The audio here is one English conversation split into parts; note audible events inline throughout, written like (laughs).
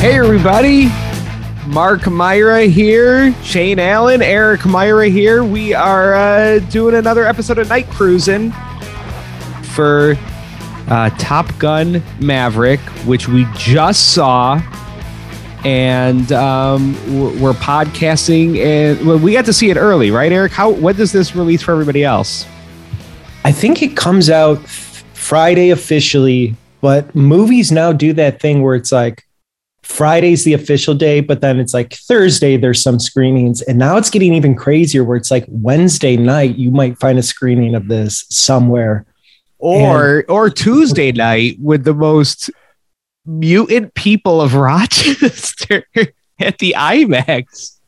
Hey, everybody. Mark Myra here, Shane Allen, Eric Myra here. We are uh, doing another episode of Night Cruising for uh, Top Gun Maverick, which we just saw. And um, we're podcasting, and well, we got to see it early, right, Eric? How when does this release for everybody else? I think it comes out Friday officially, but movies now do that thing where it's like Friday's the official day, but then it's like Thursday, there's some screenings. And now it's getting even crazier where it's like Wednesday night, you might find a screening of this somewhere. Or or Tuesday night with the most mutant people of Rochester (laughs) at the IMAX.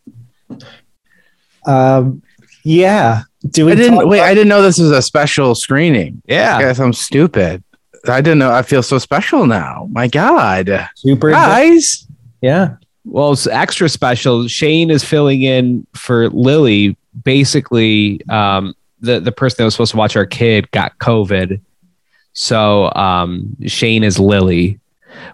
Um, yeah. Do we I didn't talk wait. I didn't know this was a special screening. Yeah. I guess I'm stupid. I didn't know. I feel so special now. My God, super? guys. Yeah. Well, it's extra special. Shane is filling in for Lily. Basically, um, the the person that was supposed to watch our kid got COVID, so um, Shane is Lily.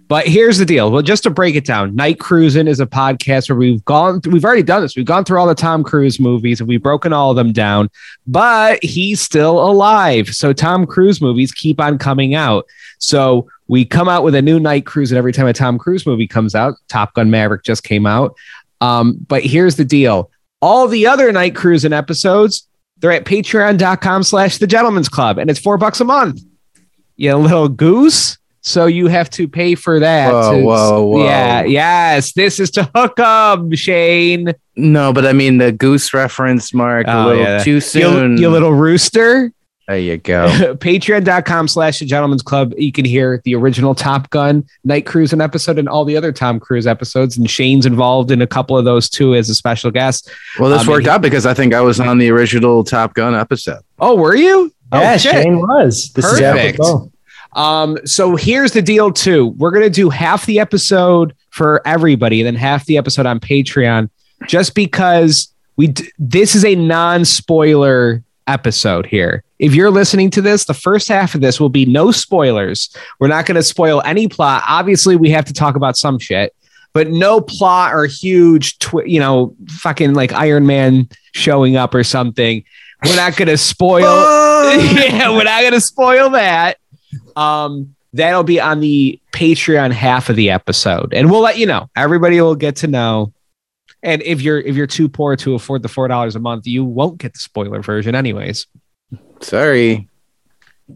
But here's the deal. Well, just to break it down, Night Cruising is a podcast where we've gone. We've already done this. We've gone through all the Tom Cruise movies and we've broken all of them down. But he's still alive, so Tom Cruise movies keep on coming out. So we come out with a new Night Cruising every time a Tom Cruise movie comes out. Top Gun Maverick just came out. Um, but here's the deal: all the other Night Cruising episodes, they're at patreon.com slash the gentleman's club, and it's four bucks a month. You little goose. So you have to pay for that. Whoa, to- whoa, whoa. Yeah, yes. This is to hook up, Shane. No, but I mean the goose reference, Mark. Oh, a little yeah. too You, soon. you little rooster. there you go. (laughs) patreon.com slash the gentleman's club you can hear the original top gun night cruising episode and all the other tom cruise episodes and shane's involved in a couple of those too as a special guest Well, this Um, worked he- out because I think I was on the original Top Gun episode. oh were you Yeah, oh, shit. Shane was. This Perfect. is apropos. Um so here's the deal too. We're gonna do half the episode for everybody and then half the episode on patreon just because we d- this is a non-spoiler episode here. If you're listening to this the first half of this will be no spoilers. We're not going to spoil any plot. Obviously we have to talk about some shit but no plot or huge twi- you know fucking like iron man showing up or something. We're not going to spoil (laughs) yeah we're not going to spoil that um that'll be on the patreon half of the episode. And we'll let you know. Everybody will get to know. And if you're if you're too poor to afford the four dollars a month you won't get the spoiler version anyways. Sorry.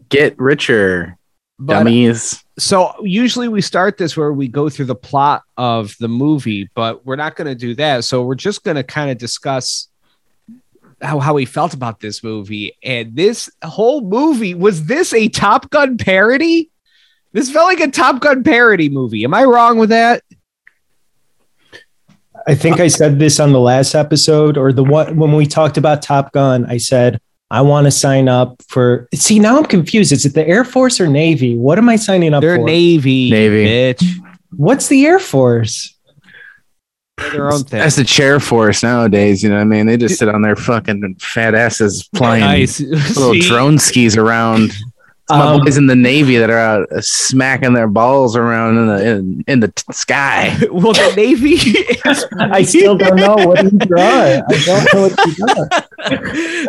Get richer, but dummies. so usually we start this where we go through the plot of the movie but we're not going to do that. So we're just going to kind of discuss how, how we felt about this movie and this whole movie was this a top gun parody this felt like a top gun parody movie am i wrong with that I think I said this on the last episode or the one when we talked about Top Gun. I said, I want to sign up for. See, now I'm confused. Is it the Air Force or Navy? What am I signing up they're for? navy Navy. bitch What's the Air Force? They're their own thing That's the chair force nowadays. You know what I mean? They just sit on their fucking fat asses (laughs) flying nice (laughs) little drone skis around. It's my Um, boys in the Navy that are out uh, smacking their balls around in the in, in the t- sky. (laughs) well the navy is I still don't know what you draw. I don't know what you got.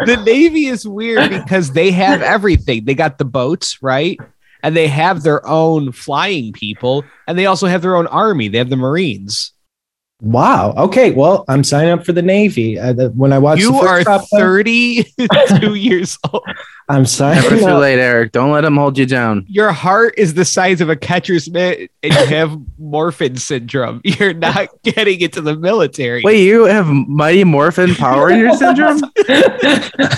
the Navy is weird because they have everything. They got the boats, right? And they have their own flying people, and they also have their own army. They have the Marines. Wow. Okay. Well, I'm signing up for the Navy. Uh, the, when I watch You the are Top 32 (laughs) years old. I'm Never signing too late, Eric. Don't let them hold you down. Your heart is the size of a catcher's mitt, and you have (laughs) Marfan syndrome. (laughs) You're not getting into the military. Wait, you have Mighty Morphin Power Ranger syndrome?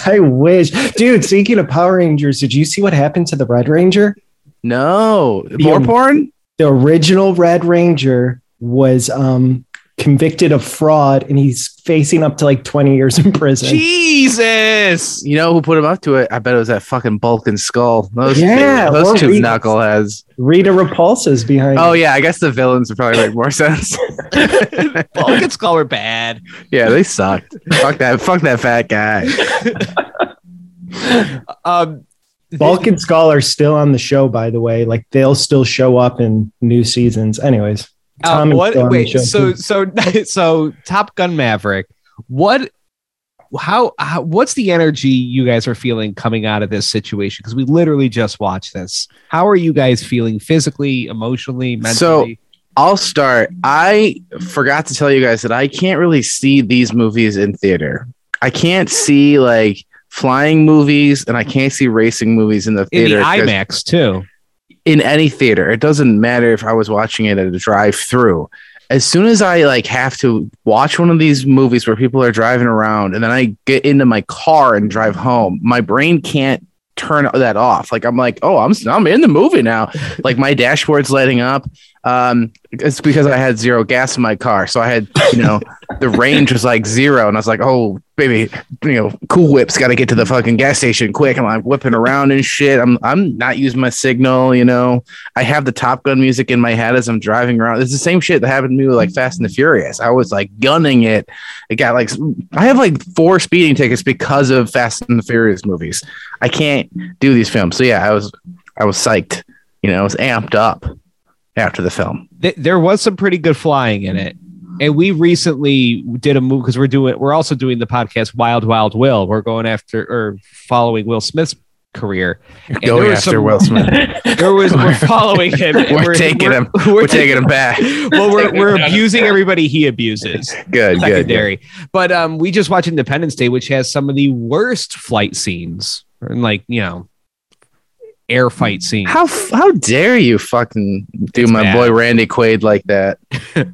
I wish, dude. Speaking of Power Rangers, did you see what happened to the Red Ranger? No, more porn. The original Red Ranger was um, convicted of fraud, and he's facing up to like 20 years in prison. Jesus. You know who put him up to it? I bet it was that fucking Bulk and Skull. Those Yeah, two, those two Reed. knuckleheads. Rita Repulsa's behind. Oh yeah, I guess the villains would probably make more (laughs) sense. (laughs) Bulk and Skull were bad. yeah, they sucked. fuck that. Fuck that fat guy. (laughs) Um, Bulk and Skull are still on the show, by the way. Like they'll still show up in new seasons. Anyways, Uh, Tom what? is on the Wait. So so (laughs) so Top Gun Maverick. What? How, how? What's the energy you guys are feeling coming out of this situation? Because we literally just watched this. How are you guys feeling physically, emotionally, mentally? So I'll start. I forgot to tell you guys that I can't really see these movies in theater. I can't see like flying movies and I can't see racing movies in the in the theater. 'cause- IMAX too. In any theater. It doesn't matter if I was watching it at a drive through. As soon as I like have to watch one of these movies where people are driving around and then I get into my car and drive home, my brain can't turn that off. Like I'm like, oh, I'm I'm in the movie now. like my dashboard's lighting up. Um, it's because I had zero gas in my car, so I had you know (laughs) the range was like zero, and I was like, oh baby, you know, Cool Whip's got to get to the fucking gas station quick. I'm like whipping around and shit. I'm I'm not using my signal, you know. I have the Top Gun music in my head as I'm driving around. It's the same shit that happened to me with like Fast and the Furious. I was like gunning it. It got like I have like four speeding tickets because of Fast and the Furious movies. I can't do these films. So yeah, I was I was psyched. You know, I was amped up after the film. Th- there was some pretty good flying in it. And we recently did a move because we're doing we're also doing the podcast Wild Wild Will. We're going after or following Will Smith's career. And Go after some- Will Smith. (laughs) There was we're following him. and (laughs) We're taking him. (laughs) We're taking him back. Well, we're, we're abusing everybody he abuses. Good, good. good. But um we just watched Independence Day, which has some of the worst flight scenes. And like, you know, air fight scene. How how dare you fucking do It's my bad. boy Randy Quaid like that? (laughs)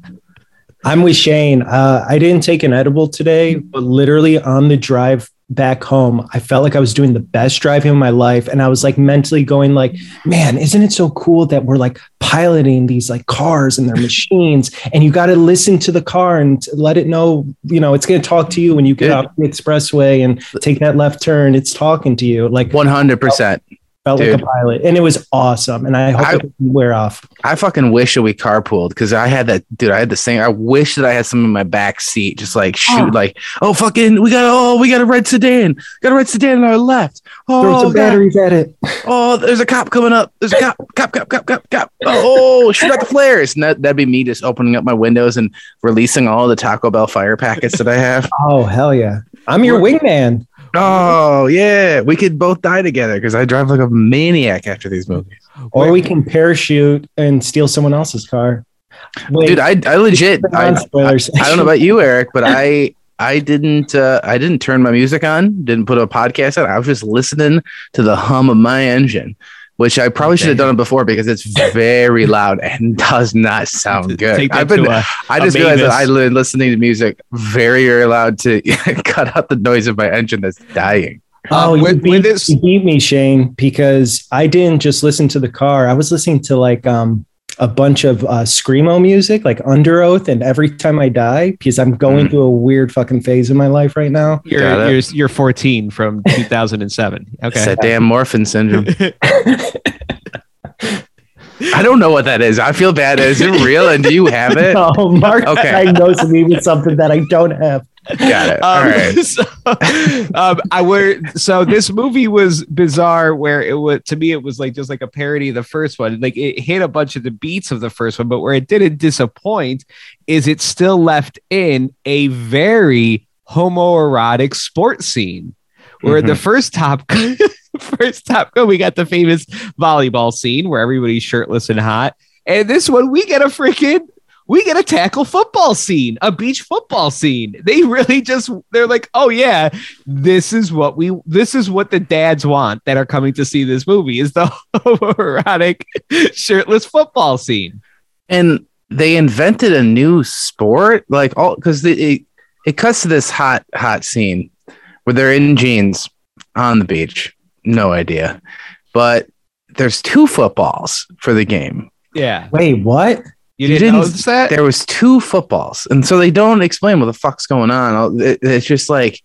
I'm with Shane. Uh, I didn't take an edible today, but literally on the drive back home, I felt like I was doing the best driving of my life, and I was like mentally going like, "Man, isn't it so cool that we're like piloting these like cars and their (laughs) machines, and you got to listen to the car and let it know, you know, it's going to talk to you when you get Dude. off the expressway and take that left turn. It's talking to you. Like One hundred percent. Felt like a pilot, and it was awesome. And I hope I- it doesn't wear off. I fucking wish that we carpooled because I had that dude. I had the same. I wish that I had some in my back seat, just like oh. shoot, Oh. like oh fucking, we got oh we got a red sedan, got a red sedan on our left. Throw Oh, some God. batteries at it. (laughs) oh, there's a cop coming up. There's a cop, cop, cop, cop, cop, cop. Oh, shoot out the flares. And that, that'd be me just opening up my windows and releasing all the Taco Bell fire packets that I have. (laughs) Oh hell yeah! I'm your wingman. Oh yeah, we could both die together because I drive like a maniac after these movies. Or we can parachute and steal someone else's car. Wait, Dude, I, I legit, (laughs) I, I, I don't know about you, Eric, but I I didn't uh, I didn't turn my music on, didn't put a podcast on. I was just listening to the hum of my engine, which I probably should have done it before because it's very loud and (laughs) does not sound good. I've been to a- I just realized that I've been listening to music very very loud to (laughs) cut out the noise of my engine that's dying. Oh, Um, you, with- beat, with this- you beat me, Shane, because I didn't just listen to the car. I was listening to like um a bunch of uh, screamo music, like Under Oath, and Every Time I Die, because I'm going Mm. through a weird fucking phase in my life right now. You're, Got you're you're 14 from (laughs) 2007. It's Okay. that damn Marfan syndrome. (laughs) I don't know what that is. I feel bad. Is it real? And do you have it? (laughs) Oh, Mark Okay. diagnosed me with something that I don't have. Got it. (laughs) All Um, right. (laughs) so, um, I were so this movie was bizarre where it was to me it was like just like a parody of the first one. Like it hit a bunch of the beats of the first one, but where it didn't disappoint is it still left in a very homoerotic sports scene. Where the first top (laughs) first top gun, we got the famous volleyball scene where everybody's shirtless and hot. And this one, we get a freaking we get a tackle football scene, a beach football scene. They really just they're like, oh yeah, this is what we this is what the dads want that are coming to see this movie is the (laughs) homoerotic shirtless football scene. and they invented a new sport like all because it, it cuts to this hot hot scene where they're in jeans on the beach no idea but there's two footballs for the game Yeah. Wait, what? You, didn't, didn't- notice that? there was two footballs and so they don't explain what the fuck's going on. It- it's just like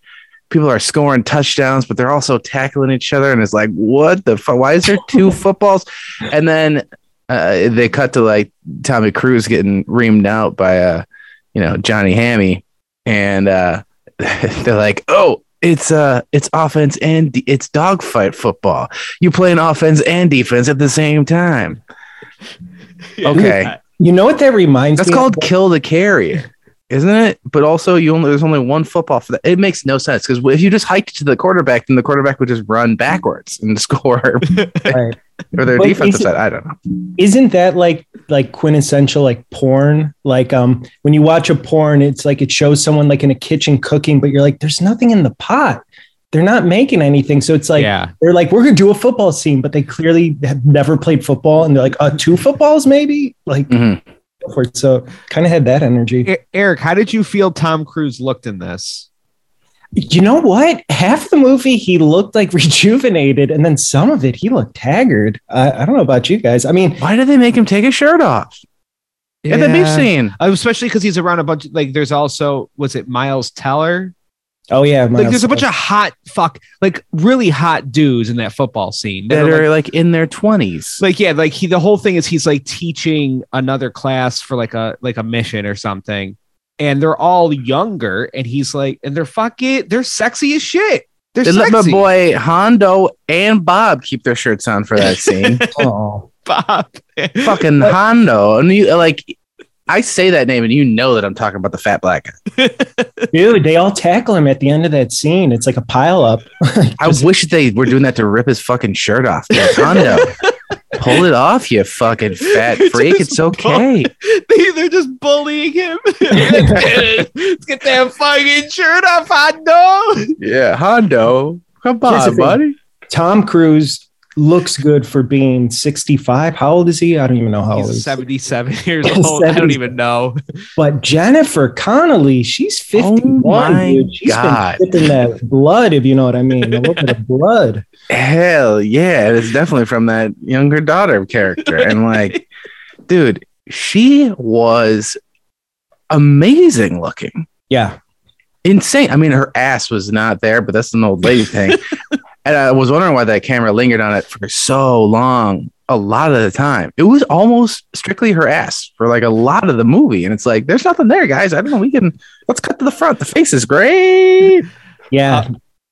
people are scoring touchdowns but they're also tackling each other and it's like what the fuck why is there two (laughs) footballs? And then uh, they cut to like tommy Cruise getting reamed out by uh you know johnny hammy and uh (laughs) they're like oh it's uh it's offense and de- it's dogfight football. You play an offense and defense at the same time. (laughs) Okay You know what that reminds That's me That's called of? kill the carrier, isn't it? But also, you only there's only one football for that. It makes no sense because if you just hiked to the quarterback, then the quarterback would just run backwards and (laughs) score, Right. or their But defensive side. I don't know. Isn't that like like quintessential like porn? Like um when you watch a porn, it's like it shows someone like in a kitchen cooking, but you're like, there's nothing in the pot. They're not making anything. So it's like yeah. they're like, we're gonna do a football scene, but they clearly have never played football, and they're like, uh, two footballs maybe, like Mhm. go for it. So kind of had that energy. Eric, how did you feel Tom Cruise looked in this? You know what? Half the movie he looked like (laughs) rejuvenated, and then some of it he looked haggard. I, I don't know about you guys. I mean, Why did they make him take his shirt off at the beach scene? Especially because he's around a bunch. like, there's also was it Miles Teller? Oh yeah, Like, there's a bunch of hot fuck, like really hot dudes in that football scene. That They're are like, like in their twenties. like yeah, like he. The whole thing is he's like teaching another class for like a like a mission or something, and they're all younger, and he's like, and they're fucking, they're sexy as shit. They're They let my boy Hondo and Bob keep their shirts on for that scene. (laughs) Oh. Bob. Fucking Hondo, and you like. I say that name, and you know that I'm talking about the fat black guy. (laughs) Dude, they all tackle him at the end of that scene. It's like a pile up. (laughs) I wish they were doing that to rip his fucking shirt off. Dude. (laughs) Hondo, pull it off, you fucking fat freak. Just It's okay. they, they're just bullying him. Let's get that fucking shirt off, Hondo. Yeah, Hondo, come on, buddy. Tom Cruise looks good for being 65. How old is he? I don't even know how old he He's is. 77 (laughs) years (laughs) old. I don't even know. But Jennifer Connelly, she's 51, Oh my dude. She's God. been sipping that blood, if you know what I mean. A little bit of (laughs) blood. Hell yeah, it's definitely from that younger daughter character. And like, dude, she was amazing looking. Yeah. Insane. I mean, her ass was not there, but that's an old lady thing. And I was wondering why that camera lingered on it for so long. A lot of the time, it was almost strictly her ass for like a lot of the movie, and it's like, there's nothing there, guys. I don't know. We can let's cut to the front. The face is great. (laughs) Yeah. Uh,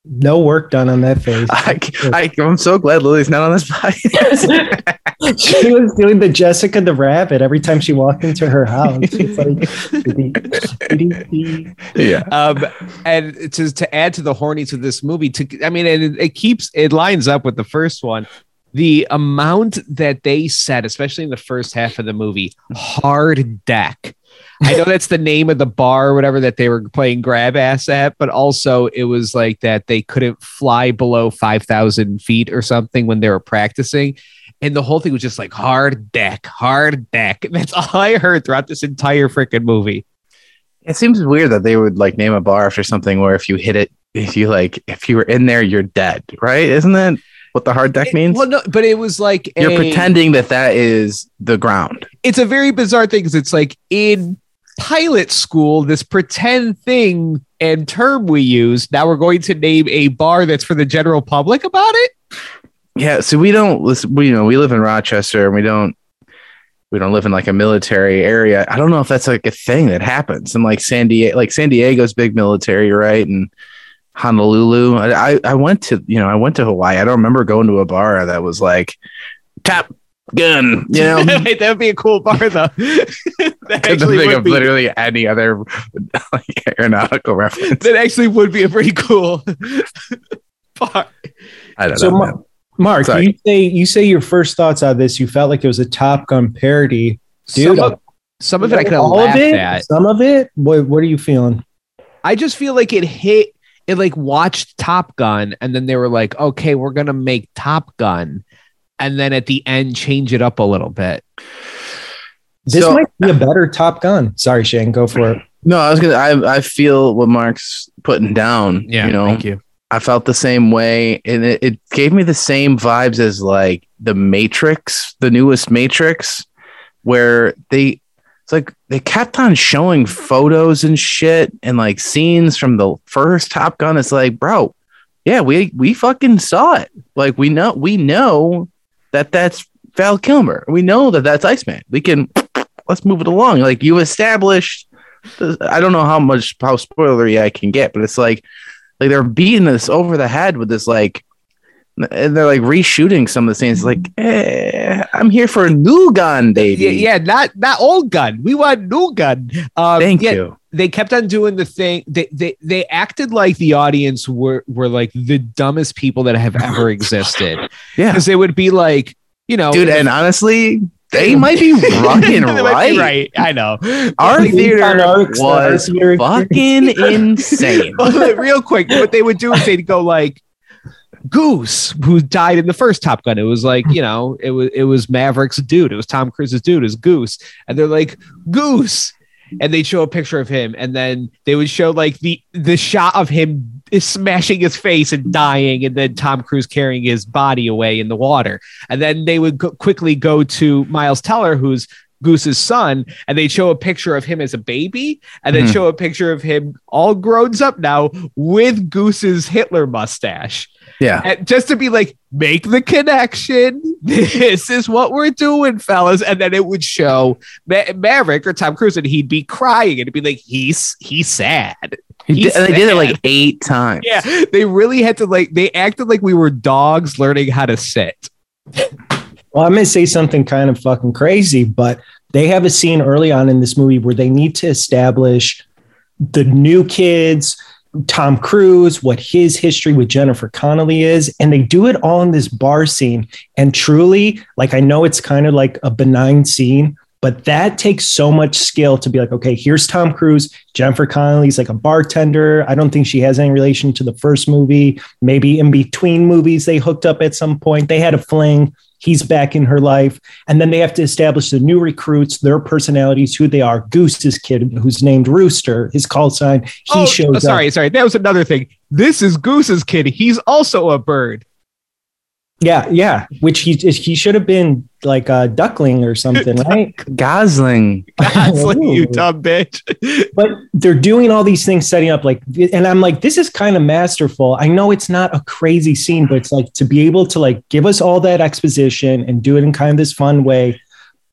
no work done on that face. (laughs) I, I, I'm so glad Lily's not on this podcast. (laughs) she was doing the Jessica the Rabbit every time she walked into her house. It's like, (laughs) yeah. Um, and to, to add to the hornies of this movie, to I mean, it, it keeps it lines up with the first one. The amount that they said, especially in the first half of the movie, hard deck. I know (laughs) that's the name of the bar or whatever that they were playing grab ass at, but also it was like that they couldn't fly below 5,000 feet or something when they were practicing. And the whole thing was just like hard deck, hard deck. (laughs) That's all I heard throughout this entire freaking movie. It seems weird that they would like name a bar after something where if you hit it, if you like, if you were in there, you're dead, right? Isn't that what the hard deck It- means? well, no, but it was like you're a- pretending that that is the ground. It's a very bizarre thing because it's like in pilot school, this pretend thing and term we use. Now we're going to name a bar that's for the general public about it. Yeah. So we don't listen. We you know we live in Rochester and we don't we don't live in like a military area. I don't know if that's like a thing that happens. And like San Diego, like San Diego's big military, right? And Honolulu. I, I went to you know I went to Hawaii. I don't remember going to a bar that was like Top Gun. You um, know. (laughs) Wait, that would be a cool bar though. (laughs) that Couldn't actually think would of be. literally any other (laughs) like, aeronautical reference. That actually would be a pretty cool bar. I don't So, know. Ma- Mark, Sorry. you say you say your first thoughts on this. You felt like it was a Top Gun parody. Dude, some of, uh, some of it I could have all of laughed it, at. some of it. What What are you feeling? I just feel like it hit it like watched Top Gun and then they were like, okay, we're gonna make Top Gun. And then at the end change it up a little bit. This So- might be a better Top Gun. Sorry, Shane, go for it. No, I was gonna. I I feel what Mark's putting down. Yeah, you know, you. I felt the same way, and it, it gave me the same vibes as like the Matrix, the newest Matrix, where they it's like they kept on showing photos and shit and like scenes from the first Top Gun. It's like, bro, yeah, we we fucking saw it. Like we know we know that that's Val Kilmer. We know that that's Iceman. We can let's move it along. Like you established. I don't know how much how spoilery I can get, but it's like like they're beating us over the head with this like and they're like reshooting some of the scenes. Like, eh, I'm here for a new gun, baby. Yeah, yeah, not not old gun. We want new gun. Um, Thank yeah, you. They kept on doing the thing. They they they acted like the audience were were like the dumbest people that have ever (laughs) existed. Yeah, Because they would be like, you know, dude. And honestly, they might be fucking right. (laughs) be right. I know. Our Like, theater our was theater fucking (laughs) insane. Real quick, what they would do is they'd go like Goose, who died in the first Top Gun. It was like, you know, it was it was Maverick's dude. It was Tom Cruise's dude, is Goose. And they're like, Goose. And they'd show a picture of him, and then they would show like the the shot of him smashing his face and dying, and then Tom Cruise carrying his body away in the water. And then they would go- quickly go to Miles Teller, who's Goose's son, and they'd show a picture of him as a baby, and then Mhm. show a picture of him all grown up now with Goose's Hitler mustache. Yeah, And just to be like, make the connection. (laughs) This is what we're doing, fellas. And then it would show Ma- Maverick or Tom Cruise, and he'd be crying, and it'd be like, he's he's sad. He He's did- and they did it like eight times. Yeah, they really had to like. They acted like we were dogs learning how to sit. (laughs) Well, I'm going to say something kind of fucking crazy, but they have a scene early on in this movie where they need to establish the new kids, Tom Cruise, what his history with Jennifer Connelly is. And they do it all in this bar scene. And truly, like, I know it's kind of like a benign scene, but that takes so much skill to be like, okay, here's Tom Cruise. Jennifer Connelly's like a bartender. I don't think she has any relation to the first movie. Maybe in between movies, they hooked up at some point. They had a fling he's back in her life and then they have to establish the new recruits their personalities who they are goose's kid who's named rooster his call sign he oh, shows sorry, up sorry. Sorry. That was another thing. This is Goose's kid. He's also a bird. Yeah yeah which he he should have been like a duckling or something (laughs) right Gosling. That's (laughs) like you Ooh. dumb bitch. (laughs) but they're doing all these things setting up like and i'm like this is kind of masterful i know it's not a crazy scene but it's like to be able to like give us all that exposition and do it in kind of this fun way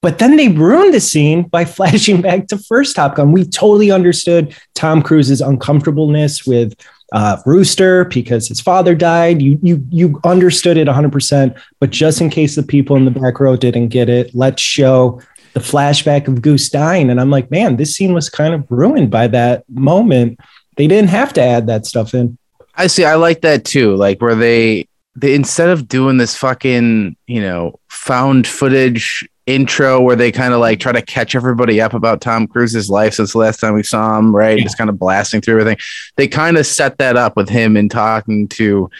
but then they ruined the scene by flashing back to first top gun we totally understood tom cruise's uncomfortableness with uh, rooster because his father died you you you understood it 100% but just in case the people in the back row didn't get it let's show the flashback of Goose dying. And I'm like, man, this scene was kind of ruined by that moment. They didn't have to add that stuff in. I see. I like that too. Like where they they instead of doing this fucking you know found footage intro where they kind of like try to catch everybody up about Tom Cruise's life since the last time we saw him, right? Yeah. Just kind of blasting through everything. They kind of set that up with him and talking to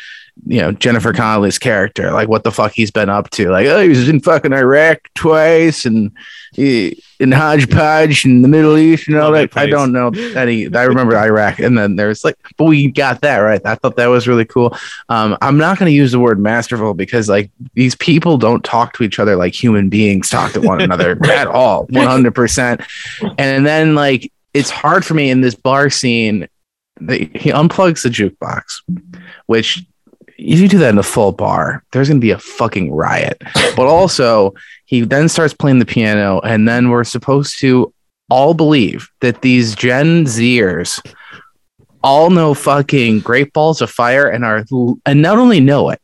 you know Jennifer Connelly's character, like what the fuck he's been up to. Like, oh, he was in fucking Iraq twice and he, in Hodgepodge in the Middle East and all Love that. I don't know any. I remember Iraq, and then there's like, but we got that right. I thought that was really cool. Um, I'm not going to use the word masterful because like these people don't talk to each other like human beings talk to one another (laughs) at all, 100. percent And then like it's hard for me in this bar scene. They, he unplugs the jukebox, which if you do that in a full bar, there's going to be a fucking riot. (laughs) But also, he then starts playing the piano, and then we're supposed to all believe that these Gen Zers all know fucking Great Balls of Fire and are and not only know it,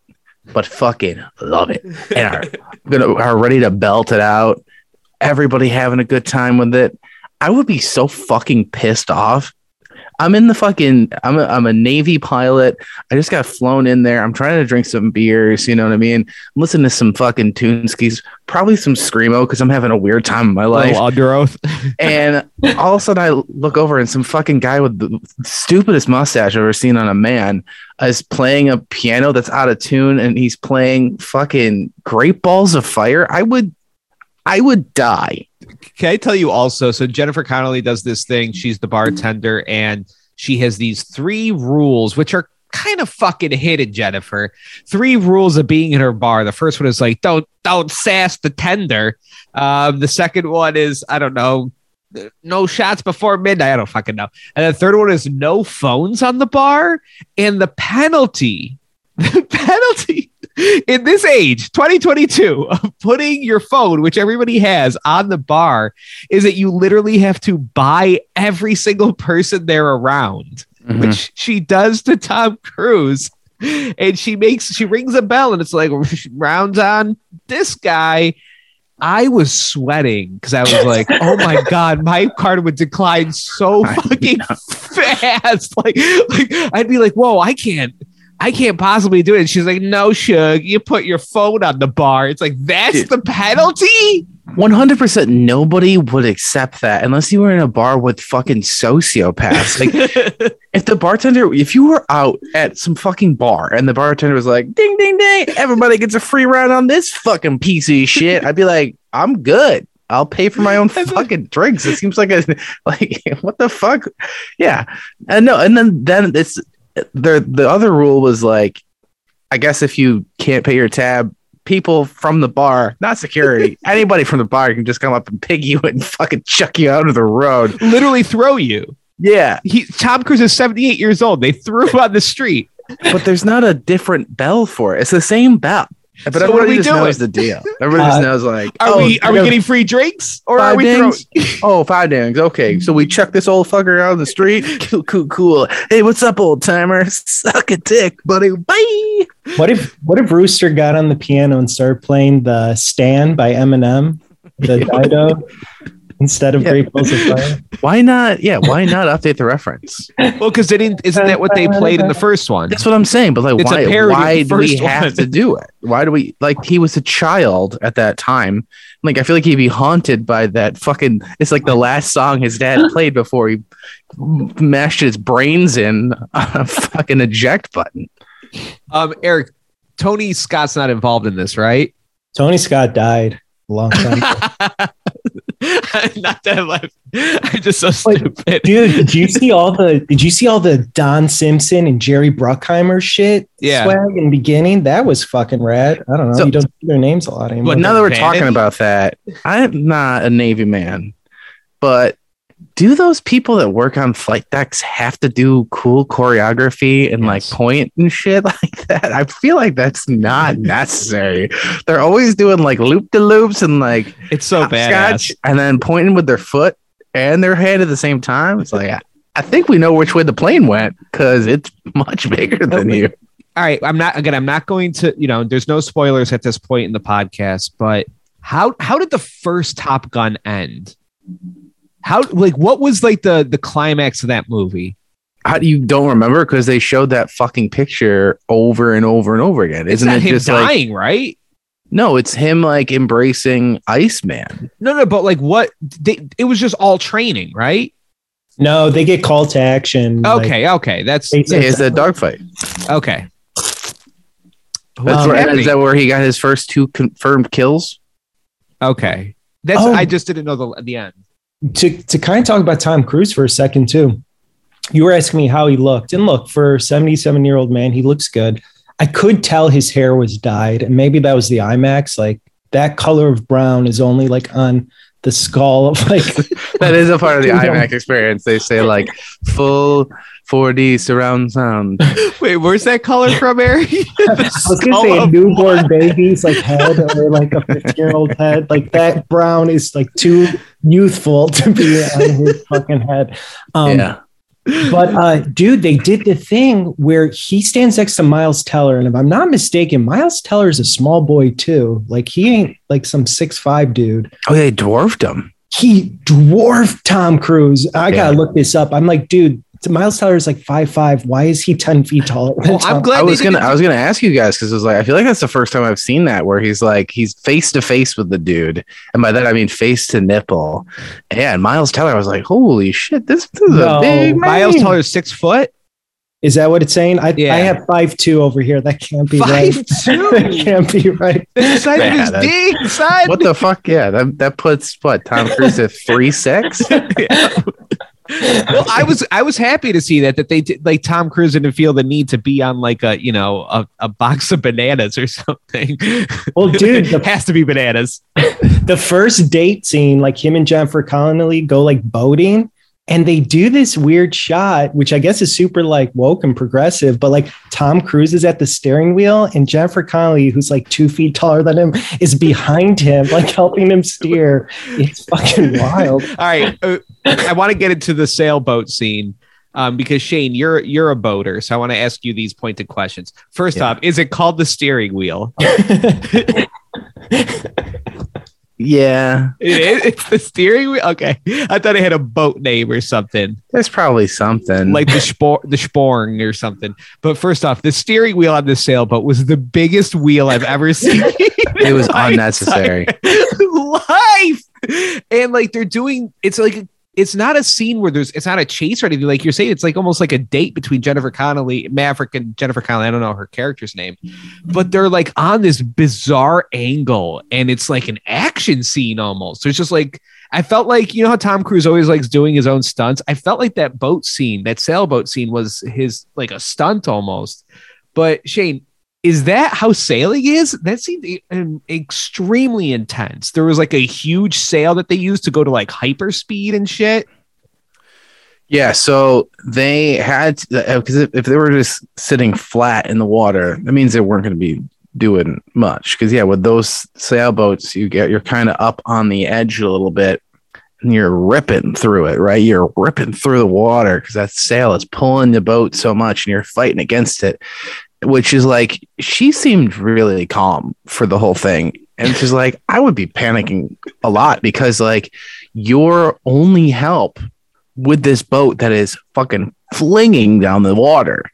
but fucking love it and are (laughs) gonna are ready to belt it out. Everybody having a good time with it. I would be so fucking pissed off. I'm in the fucking I'm a, I'm a Navy pilot. I just got flown in there. I'm trying to drink some beers, you know what I mean? I'm listening to some fucking Toonskis, probably some Screamo because I'm having a weird time in my life. Under oath. (laughs) And all of a sudden, I look over and some fucking guy with the stupidest mustache I've ever seen on a man is playing a piano that's out of tune, and he's playing fucking Great Balls of Fire. I would, I would die. Can I tell you also? So Jennifer Connelly does this thing. She's the bartender, and she has these three rules, which are kind of fucking hidden. Jennifer, three rules of being in her bar. The first one is like don't don't sass the tender. Um, the second one is I don't know. No shots before midnight. I don't fucking know. And the third one is no phones on the bar. And the penalty, (laughs) the penalty in this age, 2022, of putting your phone, which everybody has, on the bar is that you literally have to buy every single person they're around, Mhm. which she does to Tom Cruise. and she makes she rings a bell and it's like (laughs) rounds on this guy. I was sweating because I was like, "Oh my (laughs) god, my card would decline so fucking (laughs) fast!" Like, like I'd be like, "Whoa, I can't, I can't possibly do it." And she's like, "No, Shug, you put your phone on the bar." It's like that's Dude. the penalty. 100% nobody would accept that unless you were in a bar with fucking sociopaths. Like (laughs) if the bartender, if you were out at some fucking bar and the bartender was like, ding, ding, ding, everybody gets a free round on this fucking piece of shit, I'd be like, I'm good. I'll pay for my own (laughs) fucking drinks. It seems like a (laughs) like what the fuck? Yeah. And no, and then then it's the the other rule was like, I guess if you can't pay your tab, people from the bar, not security, (laughs) anybody from the bar can just come up and pig you and (laughs) fucking chuck you out of the road. Literally throw you. Yeah, He Tom Cruise is seventy eight years old. They threw him on the street. but there's not a different bell for it. It's the same bell. But So what are everybody we just doing? knows the deal. Everybody just Uh, knows like, Are oh, we are we getting free drinks or are five we throwing? dings? (laughs) oh, five dings. Okay, so we chuck this old fucker out on the street. (laughs) Cool, cool, cool. Hey, what's up, old timer? (laughs) Suck a dick, buddy. Bye. What if what if Rooster got on the piano and started playing the Stan by Eminem, the Dido, (laughs) instead of Yeah. Great Balls of Fire? (laughs) Why not? Yeah, why not update the reference? Well, because they didn't. Isn't that what they played in the first one? That's what I'm saying. But like, It's a why? of Why do we first have one. to do it? Why do we like? He was a child at that time. Like, I feel like he'd be haunted by that fucking. It's like the last song his dad (laughs) played before he mashed his brains in on a fucking eject button. Um, Eric, Tony Scott's not involved in this, right? Tony Scott died a long time ago. (laughs) not that I'm, (laughs) I'm just so Like, stupid. Dude, did you see all the (laughs) did you see all the Don Simpson and Jerry Bruckheimer shit Yeah. swag in the beginning? That was fucking rad. I don't know. So- you don't see their names a lot anymore. But now that we're talking about that, I'm not a Navy man, but do those people that work on flight decks have to do cool choreography and like point and shit (laughs) like that? I feel like that's not necessary. They're always doing like loop de loops and like It's so badass. and then pointing with their foot and their hand at the same time. It's like, I, I think we know which way the plane went because it's much bigger than you. All right, I'm not again. I'm not going to. You know, there's no spoilers at this point in the podcast. But how how did the first Top Gun end? How like what was like the the climax of that movie? How do you don't remember? Because they showed that fucking picture over and over and over again. Isn't not it him just like dying, right? no? It's him like embracing Iceman. No, no, but like what? They, it was just all training, right? no, they get called to action. like, Okay, okay, that's they Yeah, said- it's that dogfight. okay. That's Um, where, happening. is that where he got his first two confirmed kills? Okay, that's Oh. I just didn't know the the end. To to kind of talk about Tom Cruise for a second too. You were asking me how he looked, and look, for 77 year old man, he looks good. I could tell his hair was dyed, and maybe that was the IMAX. Like that color of brown is only like on the skull of like (laughs) That is a part of the (laughs) Yeah. IMAX experience. They say like full 4D surround sound. (laughs) Wait, where's that color from, Eric? I was gonna say a newborn baby's like head or like a 50 year old head. Like that brown is like too youthful to be on his fucking head. Um, yeah. But uh, dude, they did the thing where he stands next to Miles Teller, and if I'm not mistaken, Miles Teller is a small boy too. Like he ain't like some six five dude. Oh, they dwarfed him. He dwarfed Tom Cruise. I gotta look this up. I'm like, dude, Miles Teller is like five five. Why is he ten feet tall? than Well, (laughs) I'm glad I was gonna I was gonna ask you guys because it was like I feel like that's the first time I've seen that where he's like he's face to face with the dude, and by that I mean face to nipple. Yeah, and Miles Teller, I was like, holy shit, this, this is No, a big man. Miles Teller's six foot. Is that what it's saying? I, Yeah. I have five two over here. That can't be Five (laughs) right. that can't be right. That's the size of Yeah, his that's- dick, son. What the fuck? Yeah, that that puts what Tom Cruise at three six. (laughs) well, I was I was happy to see that that they did like Tom Cruise didn't feel the need to be on like a you know a, a box of bananas or (laughs) something. Well, dude, the it has to be bananas. (laughs) the first date scene, like him and Jennifer Connelly go like boating, and they do this weird shot, which I guess is super like woke and progressive. But like Tom Cruise is at the steering wheel, and Jennifer Connelly, who's like two feet taller than him, is behind him, like helping him steer. It's fucking (laughs) wild. All right, uh, I want to get into the sailboat scene. Um, because Shane, you're you're a boater, so I want to ask you these pointed questions. First Yeah. off, is it called the steering wheel? (laughs) (laughs) Yeah, It is. It's the steering wheel. Okay, I thought it had a boat name or something. there's probably something like the spor the sporng or something. But first off, the steering wheel on the sailboat was the biggest wheel I've ever seen. (laughs) it was unnecessary. (laughs) Life and like they're doing it's like it's not a scene where there's it's not a chase or anything. Like you're saying it's like almost like a date between Jennifer Connelly Maverick and Jennifer Connelly. I don't know her character's name but they're like on this bizarre angle and it's like an action scene almost. So it's just like I felt like you know how Tom Cruise always likes doing his own stunts? I felt like that boat scene that sailboat scene was his like a stunt almost. But Shane is that how sailing is? That seemed um, extremely intense. There was like a huge sail that they used to go to like hyperspeed and shit. Yeah, so they had because if, if they were just sitting flat in the water, that means they weren't going to be doing much. Because yeah, with those sailboats, you get you're kind of up on the edge a little bit, and you're ripping through it, right? You're ripping through the water because that sail is pulling the boat so much, and you're fighting against it. Which is like she seemed really calm for the whole thing, and she's like, I would be panicking a lot because like your only help with this boat that is fucking flinging down the water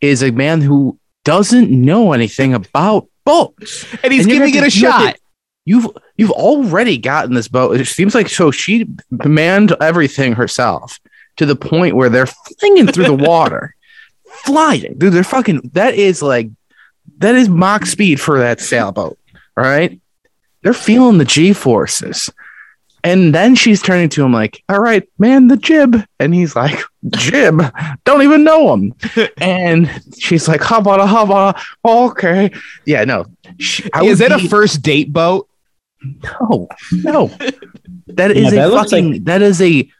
is a man who doesn't know anything about boats. And he's And giving it a shot. You've you've already gotten this boat. It seems like so she manned everything herself to the point where they're flinging through the water, flying. Dude, they're fucking that is like that is Mach speed for that sailboat. All right. They're feeling the G forces. And then she's turning to him like, all right, man, the jib. And he's like, jib? Don't even know him. (laughs) and she's like, how about a, how about a, okay. Yeah, no. She, I Is would that be- a first date boat? no, no. That Yeah, is that a looks fucking, that is a,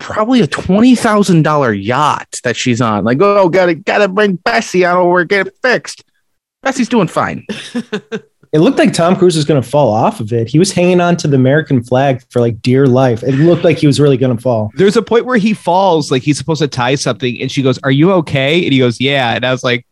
probably a $20,000 yacht that she's on. Like, oh, gotta, gotta bring Bessie on over, get it fixed. Bessie's doing fine. (laughs) It looked like Tom Cruise was going to fall off of it. He was hanging on to the American flag for like dear life. It looked like he was really going to fall. There's a point where he falls, like he's supposed to tie something, and she goes, Are you okay? And he goes, Yeah. And I was like,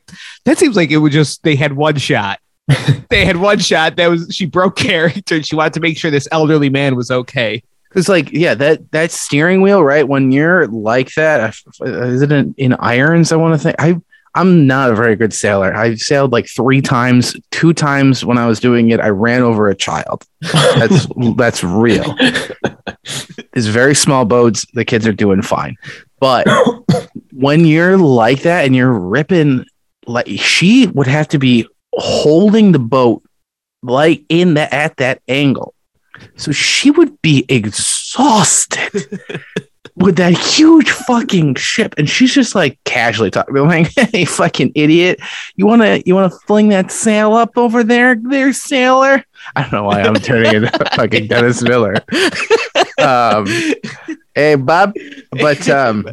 That seems like it was just they had one shot. (laughs) they had one shot. That was she broke (laughs) character and she wanted to make sure this elderly man was okay. Cause like, yeah, that, that steering wheel, right? When you're like that is it in, in irons? I want to think I, I'm not a very good sailor. I sailed like three times, two times when I was doing it. I ran over a child. That's, (laughs) that's real. It's very small boats. The kids are doing fine. But when you're like that and you're ripping, like she would have to be holding the boat like in the at that angle. So she would be exhausted (laughs) with that huge fucking ship. And she's just like casually talking, like, (laughs) hey, fucking idiot. You wanna you wanna fling that sail up over there, there, sailor? I don't know why I'm turning into (laughs) fucking Dennis Miller. Um hey Bob. But um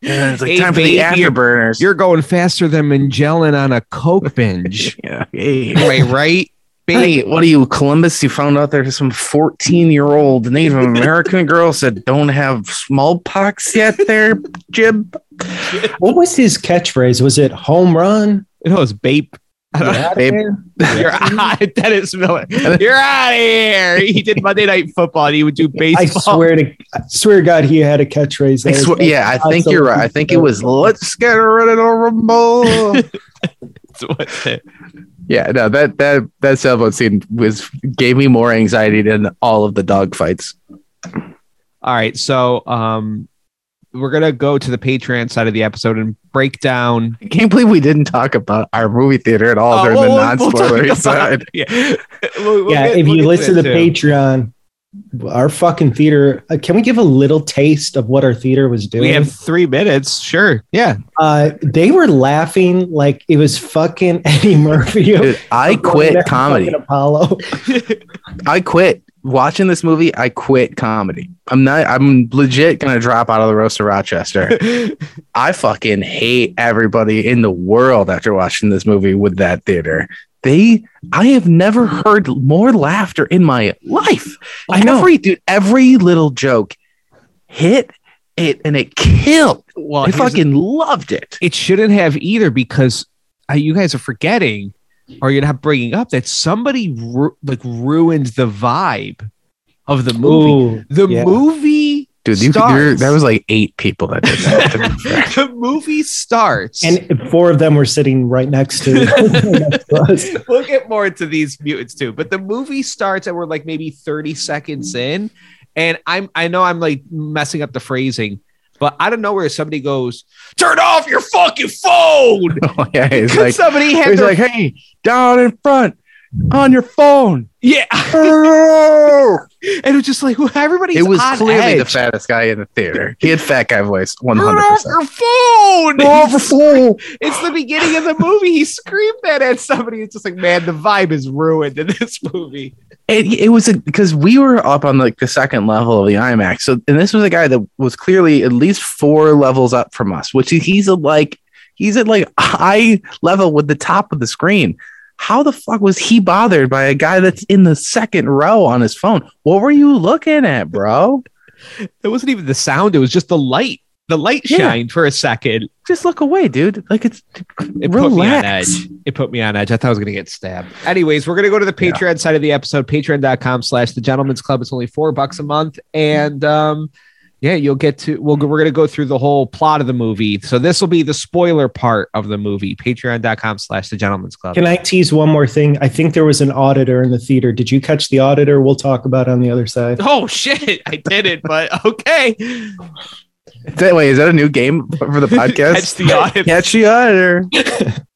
yeah, it's like Hey, time for the babe, you're- afterburners. You're going faster than Magellan on a Coke binge. yeah, hey. Am right? Hey, what are you, Columbus? You found out there's some 14 year old Native American girl said don't have smallpox yet, there, Jib? What was his catchphrase? Was it home run? It was Bape. Get out of Babe. there? You're out, Dennis Miller. You're out of here. He did Monday Night Football and he would do baseball. I baseball. swear to I swear to God, he had a catchphrase. I swear, yeah, I think you're right. I think it was let's get rid of the rumble. That's (laughs) what it- yeah, no, that that that sailboat scene was gave me more anxiety than all of the dog fights. All right. So um we're gonna go to the Patreon side of the episode and break down I can't believe we didn't talk about our movie theater at all Oh, during we'll- the we'll- non we'll talk spoilery about- side. (laughs) Yeah. We'll- we'll yeah, get- if we'll you listen to the. Patreon, our fucking theater. Uh, can we give a little taste of what our theater was doing? we have three minutes. Sure. Yeah. uh, they were laughing like it was fucking (laughs) Eddie Murphy. Dude, I quit comedy. Apollo. (laughs) I quit watching this movie. I quit comedy. I'm not. I'm legit gonna drop out of the roast of Rochester. (laughs) I fucking hate everybody in the world after watching this movie with that theater. They, I have never heard more laughter in my life. I know. Every dude, every little joke hit it, and it killed. Well, I here's the- fucking loved it. it shouldn't have either because uh, you guys are forgetting or you're not bringing up that somebody ru- like ruined the vibe of the movie. Ooh, the yeah. movie, Dude, you, starts- there, there was like eight people that did that. to be fair. the movie starts. and four of them were sitting right next to, next to us. (laughs) we'll get more into these mutants too. But the movie starts and we're like maybe 30 seconds in. And I'm I know I'm like messing up the phrasing, but I don't know where somebody goes, Turn off your fucking phone. (laughs) Oh, yeah, it's like, somebody had he's their, like, hey, down in front on your phone. yeah. (laughs) and it was just like (laughs) everybody's it was on clearly the fattest guy in the theater. He had fat guy voice, one Turn hundred off percent. your phone. Off your phone. It's the beginning of the movie. He screamed that at somebody. It's just like, man, the vibe is ruined in this movie. It, it was because we were up on like the second level of the IMAX. So, and this was a guy that was clearly at least four levels up from us, which he's at like he's at like eye level with the top of the screen. How the fuck was he bothered by a guy that's in the second row on his phone? What were you looking at, bro? (laughs) It wasn't even the sound, it was just the light. The light Yeah. shined for a second. Just look away, dude. Like it's It put me on relax. edge. It put me on edge. I thought I was going to get stabbed. Anyways, we're going to go to the Yeah. Patreon side of the episode, patreon.com slash the gentleman's club. It's only four bucks a month. And um, yeah, you'll get to, We'll, mm. we're going to go through the whole plot of the movie. So this will be the spoiler part of the movie, patreon.com slash the gentleman's club. Can I tease one more thing? I think there was an auditor in the theater. Did you catch the auditor? We'll talk about it on the other side. oh, shit. I did it, but (laughs) okay. That way, is that a new game for the (laughs) podcast? Catch the audience. Catch the auditor. (laughs)